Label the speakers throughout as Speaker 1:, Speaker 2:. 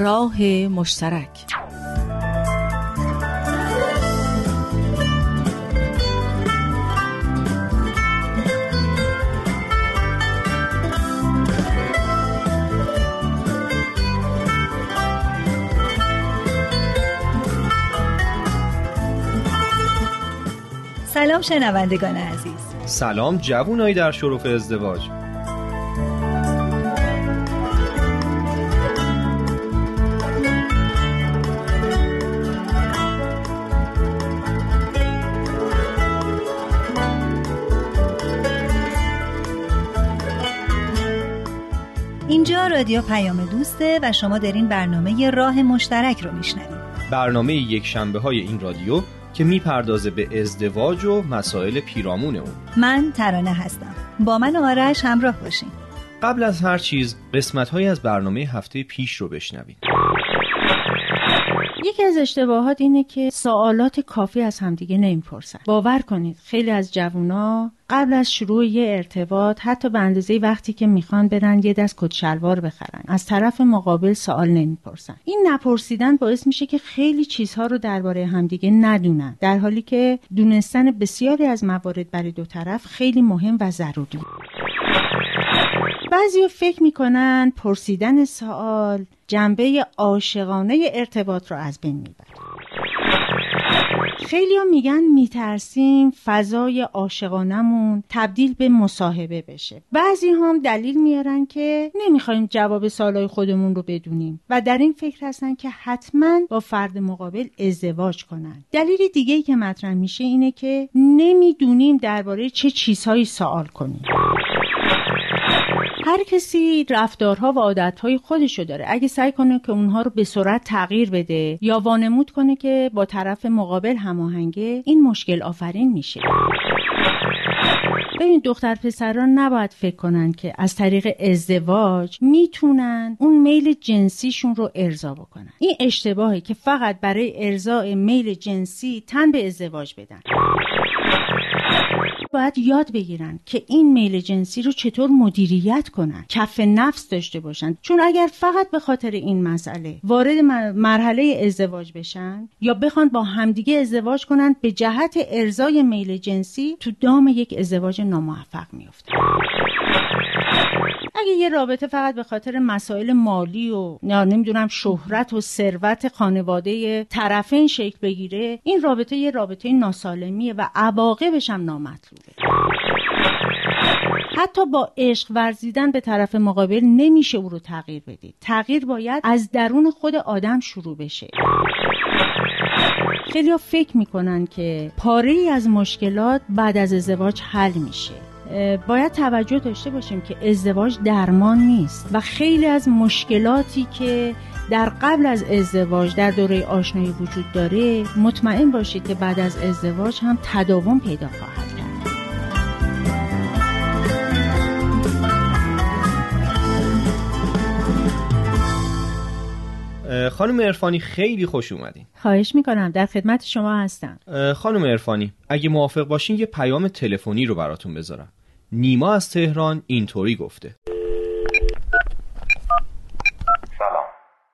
Speaker 1: راه مشترک.
Speaker 2: سلام شنوندگان عزیز.
Speaker 3: سلام جوونایی در شرف ازدواج.
Speaker 2: اینجا رادیو پیام دوسته و شما دارین برنامه راه مشترک رو میشنوید.
Speaker 3: برنامه یک شنبه های این رادیو که می‌پردازه به ازدواج و مسائل پیرامون اون.
Speaker 2: من ترانه هستم. با من آرش همراه باشین.
Speaker 3: قبل از هر چیز قسمت های از برنامه هفته پیش رو بشنوید.
Speaker 1: یکی از اشتباهات اینه که سوالات کافی از همدیگه نمی‌پرسن. باور کنید خیلی از جوونا قبل از شروع یه ارتباط حتی به اندازه وقتی که می‌خوان برن یه دست کت شلوار بخرن. از طرف مقابل سوال نمی‌پرسن. این نپرسیدن باعث میشه که خیلی چیزها رو درباره همدیگه ندونن. در حالی که دونستن بسیاری از موارد برای دو طرف خیلی مهم و ضروری. بعضی فکر می‌کنن پرسیدن سوال جنبه عاشقانه ارتباط رو از بین می‌بره. خیلی ها میگن میترسیم فضای عاشقانمون تبدیل به مصاحبه بشه. بعضی هم دلیل میارن که نمی‌خوایم جواب سالهای خودمون رو بدونیم و در این فکر هستن که حتما با فرد مقابل ازدواج کنن. دلیل دیگه که مطرح میشه اینه که نمی‌دونیم درباره چه چیزهایی سوال کنیم. هر کسی رفتارها و عادتهای خودشو داره. اگه سعی کنه که اونها رو به سرعت تغییر بده یا وانمود کنه که با طرف مقابل هماهنگه این مشکل آفرین میشه. ببین دختر پسران نباید فکر کنن که از طریق ازدواج می‌تونن اون میل جنسیشون رو ارضا بکنن. این اشتباهی که فقط برای ارضاء میل جنسی تن به ازدواج بدن. باید یاد بگیرن که این میل جنسی رو چطور مدیریت کنن کف نفس داشته باشن. چون اگر فقط به خاطر این مسئله وارد مرحله ازدواج بشن یا بخوان با همدیگه ازدواج کنن به جهت ارزای میل جنسی تو دام یک ازدواج ناموفق میفته اگه یه رابطه فقط به خاطر مسائل مالی و یا نمی‌دونم شهرت و ثروت خانواده طرفین شکل بگیره این رابطه یه رابطه ناسالمیه و عواقبش هم نامطلوبه. حتی با عشق ورزیدن به طرف مقابل نمیشه او رو تغییر بدید. تغییر باید از درون خود آدم شروع بشه. خیلی فکر می‌کنن که پاره ای از مشکلات بعد از ازدواج حل میشه. باید توجه داشته باشیم که ازدواج درمان نیست و خیلی از مشکلاتی که در قبل از ازدواج در دوره آشنایی وجود داره مطمئن باشید که بعد از ازدواج هم تداوم پیدا خواهد کرد.
Speaker 3: خانم ارفانی خیلی خوش اومدین.
Speaker 1: خواهش می‌کنم در خدمت شما هستم.
Speaker 3: خانم ارفانی اگه موافق باشین یه پیام تلفنی رو براتون بذارم. نیما از تهران اینطوری گفته.
Speaker 4: سلام.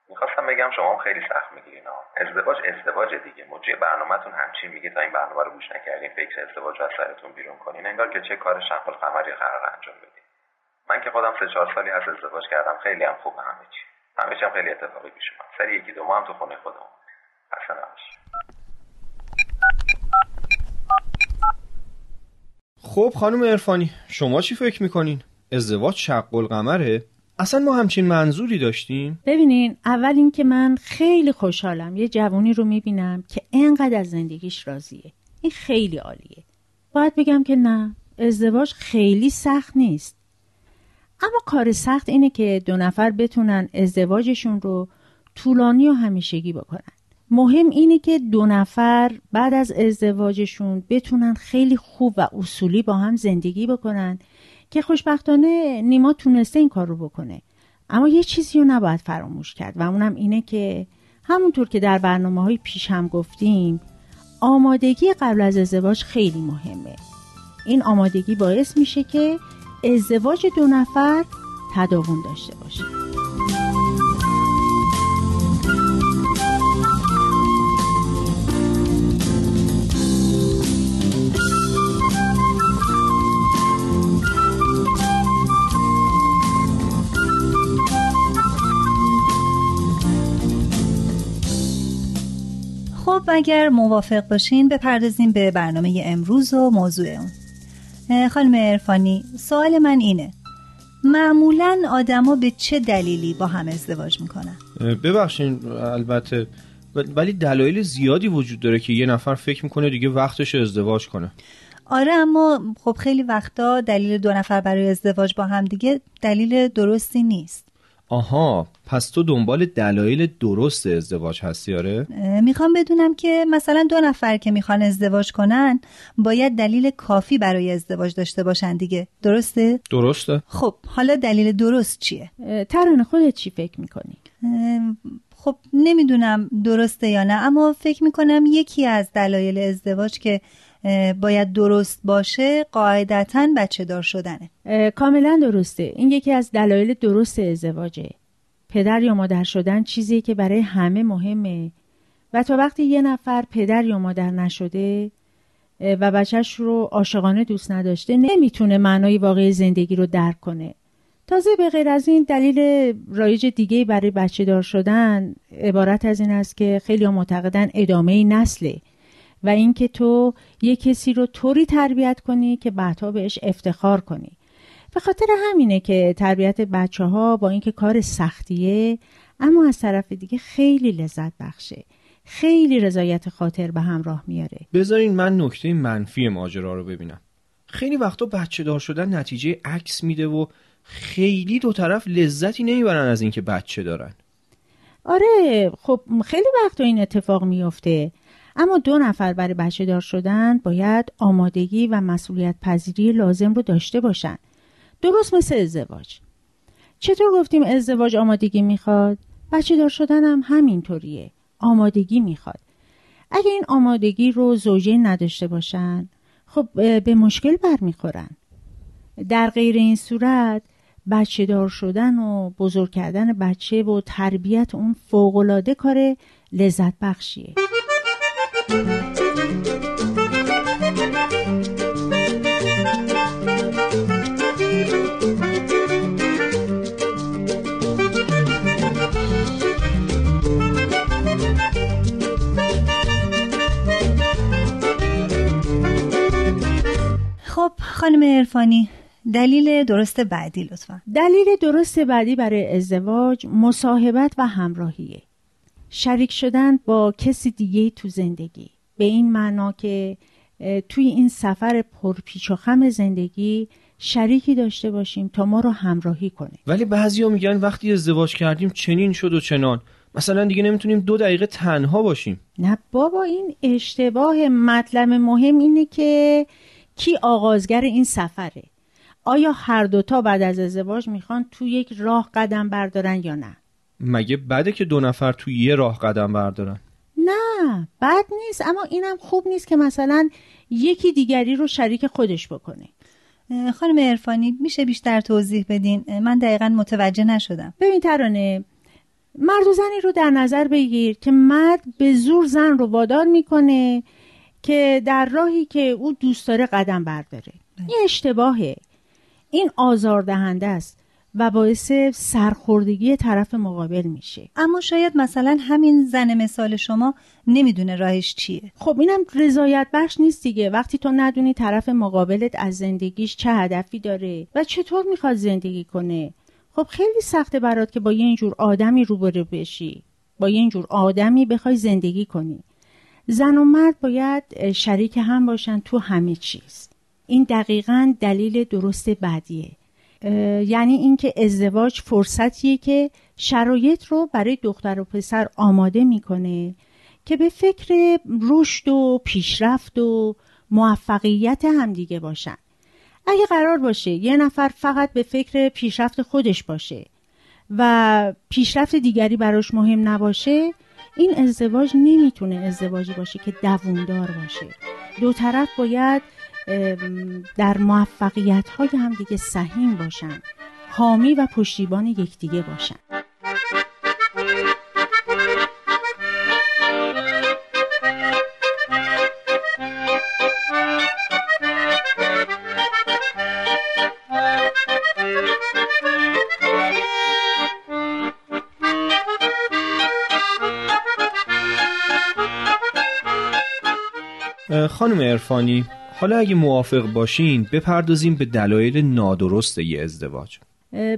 Speaker 4: می‌خواستم بگم شما خیلی سخت می‌گیرین ازدواج ازدواج دیگه. مجری برنامهتون همچین میگه تا این برنامه رو گوش نکردین فکر ازدواج از سرتون بیرون کنین. انگار که چه کار شمال قمری قرار انجام بدین. من که خودم سه چهار سالی از ازدواج کردم خیلی هم خوبه همه چی. همه هم خیلی اتفاقی پیش اومد. سری یکی دو ماه هم تو خونه خودم اصلا
Speaker 3: خب خانم ارفانی شما چی فکر می‌کنین؟ ازدواج شق القمره؟ اصلا ما همچین منظوری داشتیم؟
Speaker 1: ببینین اول اینکه من خیلی خوشحالم یه جوانی رو می‌بینم که انقدر از زندگیش راضیه این خیلی عالیه باید بگم که نه ازدواج خیلی سخت نیست اما کار سخت اینه که دو نفر بتونن ازدواجشون رو طولانی و همیشگی بکنن مهم اینه که دو نفر بعد از ازدواجشون بتونن خیلی خوب و اصولی با هم زندگی بکنن که خوشبختانه نیما تونسته این کار رو بکنه. اما یه چیزی رو نباید فراموش کرد و اونم اینه که همونطور که در برنامه های پیش هم گفتیم آمادگی قبل از ازدواج خیلی مهمه. این آمادگی باعث میشه که ازدواج دو نفر تداوم داشته باشه.
Speaker 2: اگر موافق باشین بپردازیم به برنامه امروز و موضوع اون. خانم ارفانی سوال من اینه. معمولا آدما به چه دلیلی با هم ازدواج می‌کنن؟
Speaker 3: ببخشین البته. ولی دلایل زیادی وجود داره که یه نفر فکر می‌کنه دیگه وقتش ازدواج کنه.
Speaker 2: آره اما خب خیلی وقتا دلیل دو نفر برای ازدواج با هم دیگه دلیل درستی نیست.
Speaker 3: آها پس تو دنبال دلایل درست ازدواج هستی آره؟
Speaker 2: می‌خوام بدونم که مثلا دو نفر که می‌خوان ازدواج کنن باید دلیل کافی برای ازدواج داشته باشن دیگه درسته؟
Speaker 3: درسته
Speaker 2: خب حالا دلیل درست چیه؟
Speaker 1: ترانه خودت چی فکر می‌کنی؟
Speaker 2: خب نمی‌دونم درسته یا نه اما فکر می‌کنم یکی از دلایل ازدواج که باید درست باشه قاعدتا بچه دار شدنه.
Speaker 1: کاملا درسته. این یکی از دلایل درست ازدواجه. پدر یا مادر شدن چیزی که برای همه مهمه. و تا وقتی یه نفر پدر یا مادر نشده و بچهش رو عاشقانه دوست نداشته نمی‌تونه معنای واقعی زندگی رو درک کنه. تازه به غیر از این دلیل رایج دیگه برای بچه دار شدن عبارت از این است که خیلی معتقدن ادامه نسله. و اینکه تو یه کسی رو طوری تربیت کنی که بعدها بهش افتخار کنی. به خاطر همینه که تربیت بچه ها با اینکه کار سختیه اما از طرف دیگه خیلی لذت بخشه. خیلی رضایت خاطر به همراه میاره.
Speaker 3: بذارین من نکته منفی ماجرا رو ببینم. خیلی وقتا بچه دار شدن نتیجه عکس میده و خیلی دو طرف لذتی نمی‌برن از اینکه بچه دارن.
Speaker 1: آره خب خیلی وقتا این اتفاق میافته. اما دو نفر برای بچه دار شدن باید آمادگی و مسئولیت پذیری لازم رو داشته باشن. درست مثل ازدواج. چطور گفتیم ازدواج آمادگی می‌خواد؟ بچه دار شدن هم همینطوریه. آمادگی می‌خواد. اگه این آمادگی رو زوجه نداشته باشن خب به مشکل برمیخورن. در غیر این صورت بچه دار شدن و بزرگ کردن بچه و تربیت اون فوقلاده کار لذت بخشیه
Speaker 2: خب خانم عرفانی دلیل درست بعدی لطفا.
Speaker 1: دلیل درست بعدی برای ازدواج مصاحبت و همراهیه. شریک شدن با کسی دیگه تو زندگی. به این معنا که توی این سفر پرپیچ و خم زندگی شریکی داشته باشیم تا ما رو همراهی کنه.
Speaker 3: ولی بعضیا میگن وقتی ازدواج کردیم چنین شد و چنان. مثلا دیگه نمی‌تونیم دو دقیقه تنها باشیم.
Speaker 1: نه بابا این اشتباه مطلب مهم اینه که کی آغازگر این سفره؟ آیا هر دوتا بعد از ازدواج می‌خوان تو یک راه قدم بردارن یا نه؟
Speaker 3: مگه بده که دو نفر تو یه راه قدم بردارن؟
Speaker 1: نه بد نیست اما اینم خوب نیست که مثلا یکی دیگری رو شریک خودش بکنه.
Speaker 2: خانم عرفانی میشه بیشتر توضیح بدین؟ من دقیقا متوجه نشدم.
Speaker 1: ببین ترانه مرد و زنی رو در نظر بگیر که مرد به زور زن رو وادار می‌کنه که در راهی که او دوست داره قدم برداره. این اشتباهه. این آزاردهنده است. و باعث سرخوردگی طرف مقابل میشه.
Speaker 2: اما شاید مثلا همین زن مثال شما نمی‌دونه راهش چیه.
Speaker 1: خب اینم رضایت بخش نیست دیگه. وقتی تو ندونی طرف مقابلت از زندگیش چه هدفی داره و چطور می‌خواد زندگی کنه. خب خیلی سخته برات که با یه اینجور آدمی روبرو بشی. با یه اینجور آدمی بخوای زندگی کنی. زن و مرد باید شریک هم باشن تو همه چیز. این دقیقا دلیل درست بعدیه. یعنی اینکه ازدواج فرصتیه که شرایط رو برای دختر و پسر آماده می‌کنه که به فکر رشد و پیشرفت و موفقیت همدیگه باشن. اگه قرار باشه یه نفر فقط به فکر پیشرفت خودش باشه و پیشرفت دیگری براش مهم نباشه این ازدواج نمی‌تونه ازدواجی باشه که دوومدار باشه. دو طرف باید در موفقیت های همدیگه سهیم باشن. حامی و پشتیبان یکدیگه باشن.
Speaker 3: خانم عرفانی حالا اگه موافق باشین بپردازیم به دلایل نادرست یه ازدواج.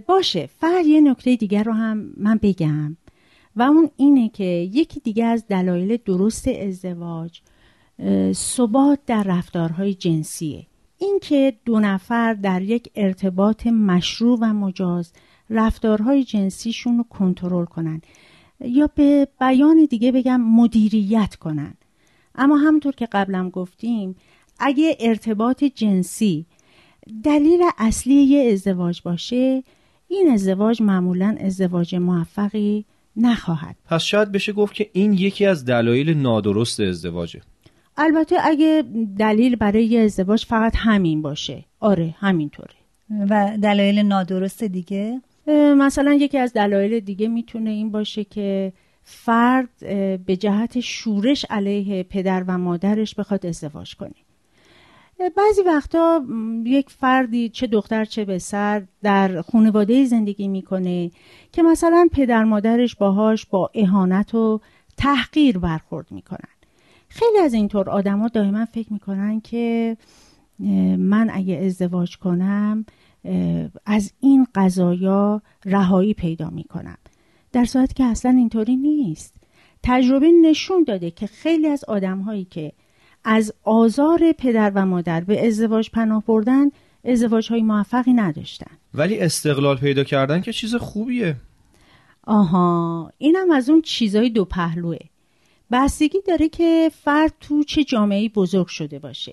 Speaker 1: باشه فقط یه نکته دیگر رو هم من بگم. و اون اینه که یکی دیگه از دلایل درست ازدواج ثبات در رفتارهای جنسیه. اینکه دو نفر در یک ارتباط مشروع و مجاز رفتارهای جنسیشون رو کنترل کنن. یا به بیان دیگه بگم مدیریت کنن. اما همونطور که قبلم گفتیم اگه ارتباط جنسی دلیل اصلی یه ازدواج باشه این ازدواج معمولا ازدواج موفقی نخواهد
Speaker 3: پس شاید بشه گفت که این یکی از دلایل نادرست ازدواجه.
Speaker 1: البته اگه دلیل برای یه ازدواج فقط همین باشه. آره همینطوره.
Speaker 2: و دلایل نادرست دیگه؟
Speaker 1: مثلا یکی از دلایل دیگه می‌تونه این باشه که فرد به جهت شورش علیه پدر و مادرش بخواد ازدواج کنه. بعضی وقتا یک فردی چه دختر چه پسر در خانواده زندگی می‌کنه که مثلا پدر مادرش باهاش با اهانت و تحقیر برخورد می‌کنن. خیلی از اینطور آدما دائما فکر می‌کنن که من اگه ازدواج کنم از این قضایا رهایی پیدا می‌کنم. در صورتی که اصلا اینطوری نیست. تجربه نشون داده که خیلی از آدم هایی که از آزار پدر و مادر به ازدواج پناه بردن ازدواج های موفقی نداشتن.
Speaker 3: ولی استقلال پیدا کردن که چیز خوبیه.
Speaker 1: آها اینم از اون چیزای دو پهلوه. بستگی داره که فرد تو چه جامعه بزرگ شده باشه.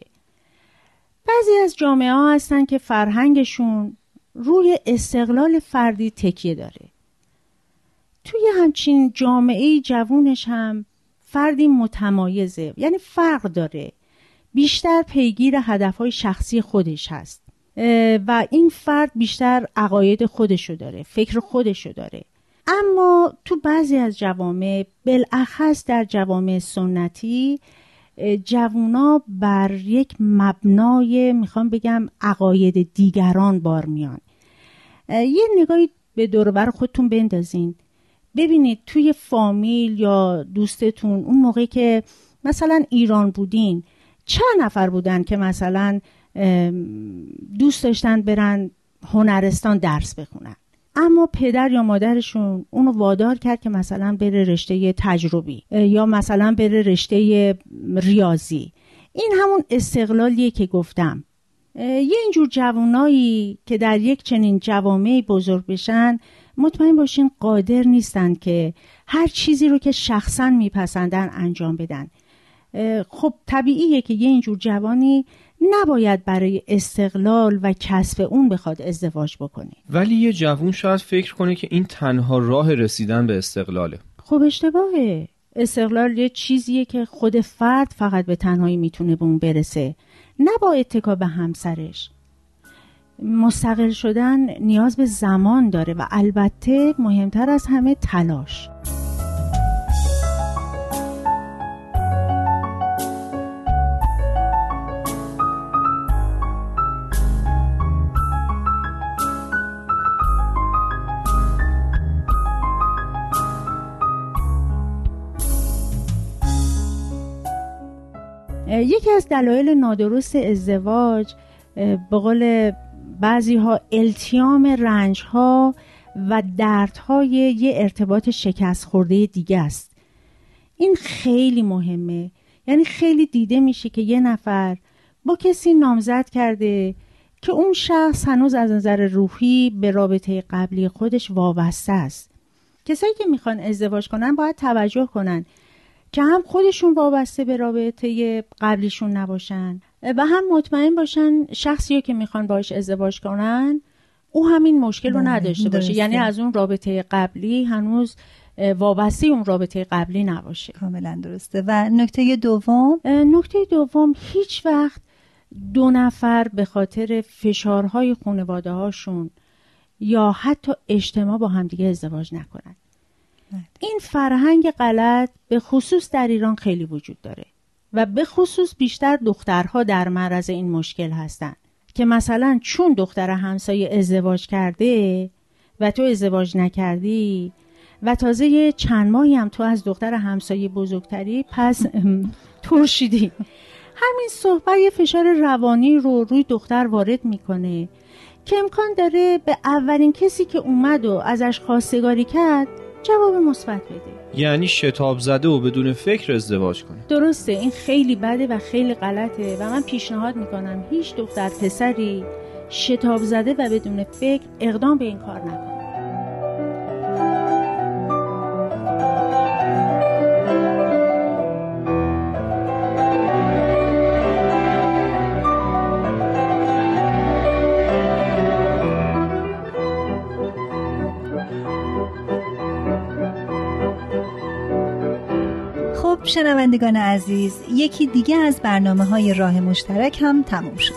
Speaker 1: بعضی از جامعه ها هستن که فرهنگشون روی استقلال فردی تکیه داره. توی همچین جامعه جوونش هم فردی متمایزه یعنی فرق داره. بیشتر پیگیر هدفهای شخصی خودش هست. و این فرد بیشتر عقاید خودشو داره فکر خودشو داره. اما تو بعضی از جوامع بالاخص در جوامع سنتی جوونا بر یک مبنای می‌خوام بگم عقاید دیگران بار میان. یه نگاهی به دوربر خودتون بندازین. ببینید توی فامیل یا دوستتون اون موقعی که مثلا ایران بودین چند نفر بودن که مثلا دوست داشتن برن هنرستان درس بخونن؟ اما پدر یا مادرشون اونو وادار کرد که مثلا بره رشته تجربی یا مثلا بره رشته ریاضی. این همون استقلالیه که گفتم. یه اینجور جوانایی که در یک چنین جوامعی بزرگ بشن مطمئن باشین قادر نیستند که هر چیزی رو که شخصا میپسندن انجام بدن. خب طبیعیه که یه اینجور جوانی نباید برای استقلال و کسب اون بخواد ازدواج بکنه.
Speaker 3: ولی یه جوون شاید فکر کنه که این تنها راه رسیدن به استقلاله.
Speaker 1: خب اشتباهه. استقلال یه چیزیه که خود فرد فقط به تنهایی می‌تونه به اون برسه. نه با اتکا به همسرش. مستقل شدن نیاز به زمان داره و البته مهمتر از همه تلاش. یکی از دلایل نادرست ازدواج به قول بعضی ها التیام رنج ها و دردهای یه ارتباط شکست خورده دیگه است. این خیلی مهمه. یعنی خیلی دیده میشه که یه نفر با کسی نامزد کرده که اون شخص هنوز از نظر روحی به رابطه قبلی خودش وابسته است. کسایی که می‌خوان ازدواج کنن باید توجه کنن. که هم خودشون وابسته به رابطه قبلیشون نباشن. و هم مطمئن باشن شخصی که می‌خوان باش ازدواج کنن او همین مشکل رو بله، نداشته باشه. یعنی از اون رابطه قبلی هنوز وابسته اون رابطه قبلی نباشه.
Speaker 2: کاملا درسته. و نکته دوم؟
Speaker 1: نکته دوم هیچ وقت دو نفر به خاطر فشارهای خانواده هاشون یا حتی اجتماع با همدیگه ازدواج نکنن. بله. این فرهنگ غلط به خصوص در ایران خیلی وجود داره و به خصوص بیشتر دخترها در معرض این مشکل هستند که مثلا چون دختر همسایه ازدواج کرده و تو ازدواج نکردی و تازه چند ماهی هم تو از دختر همسایه بزرگتری پس ترشیدی. همین صحبت یه فشار روانی رو روی دختر وارد می‌کنه که امکان داره به اولین کسی که اومد و ازش خواستگاری کرد جواب مثبت بده.
Speaker 3: یعنی شتاب زده و بدون فکر ازدواج کنه.
Speaker 1: درسته این خیلی بده و خیلی غلطه و من پیشنهاد می‌کنم هیچ دختر پسری شتاب زده و بدون فکر اقدام به این کار نکنه.
Speaker 2: شنوندگان عزیز یکی دیگه از برنامه های راه مشترک هم تموم شد.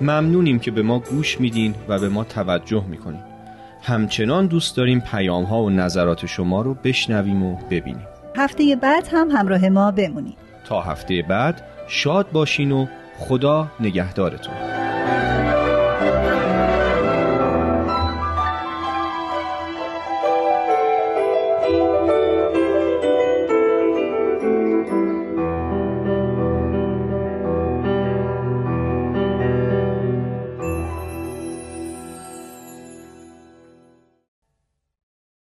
Speaker 3: ممنونیم که به ما گوش میدین و به ما توجه می‌کنین. همچنان دوست داریم پیام ها و نظرات شما رو بشنویم و ببینیم.
Speaker 2: هفته بعد هم همراه ما بمونید.
Speaker 3: تا هفته بعد شاد باشین و خدا نگهدارتون.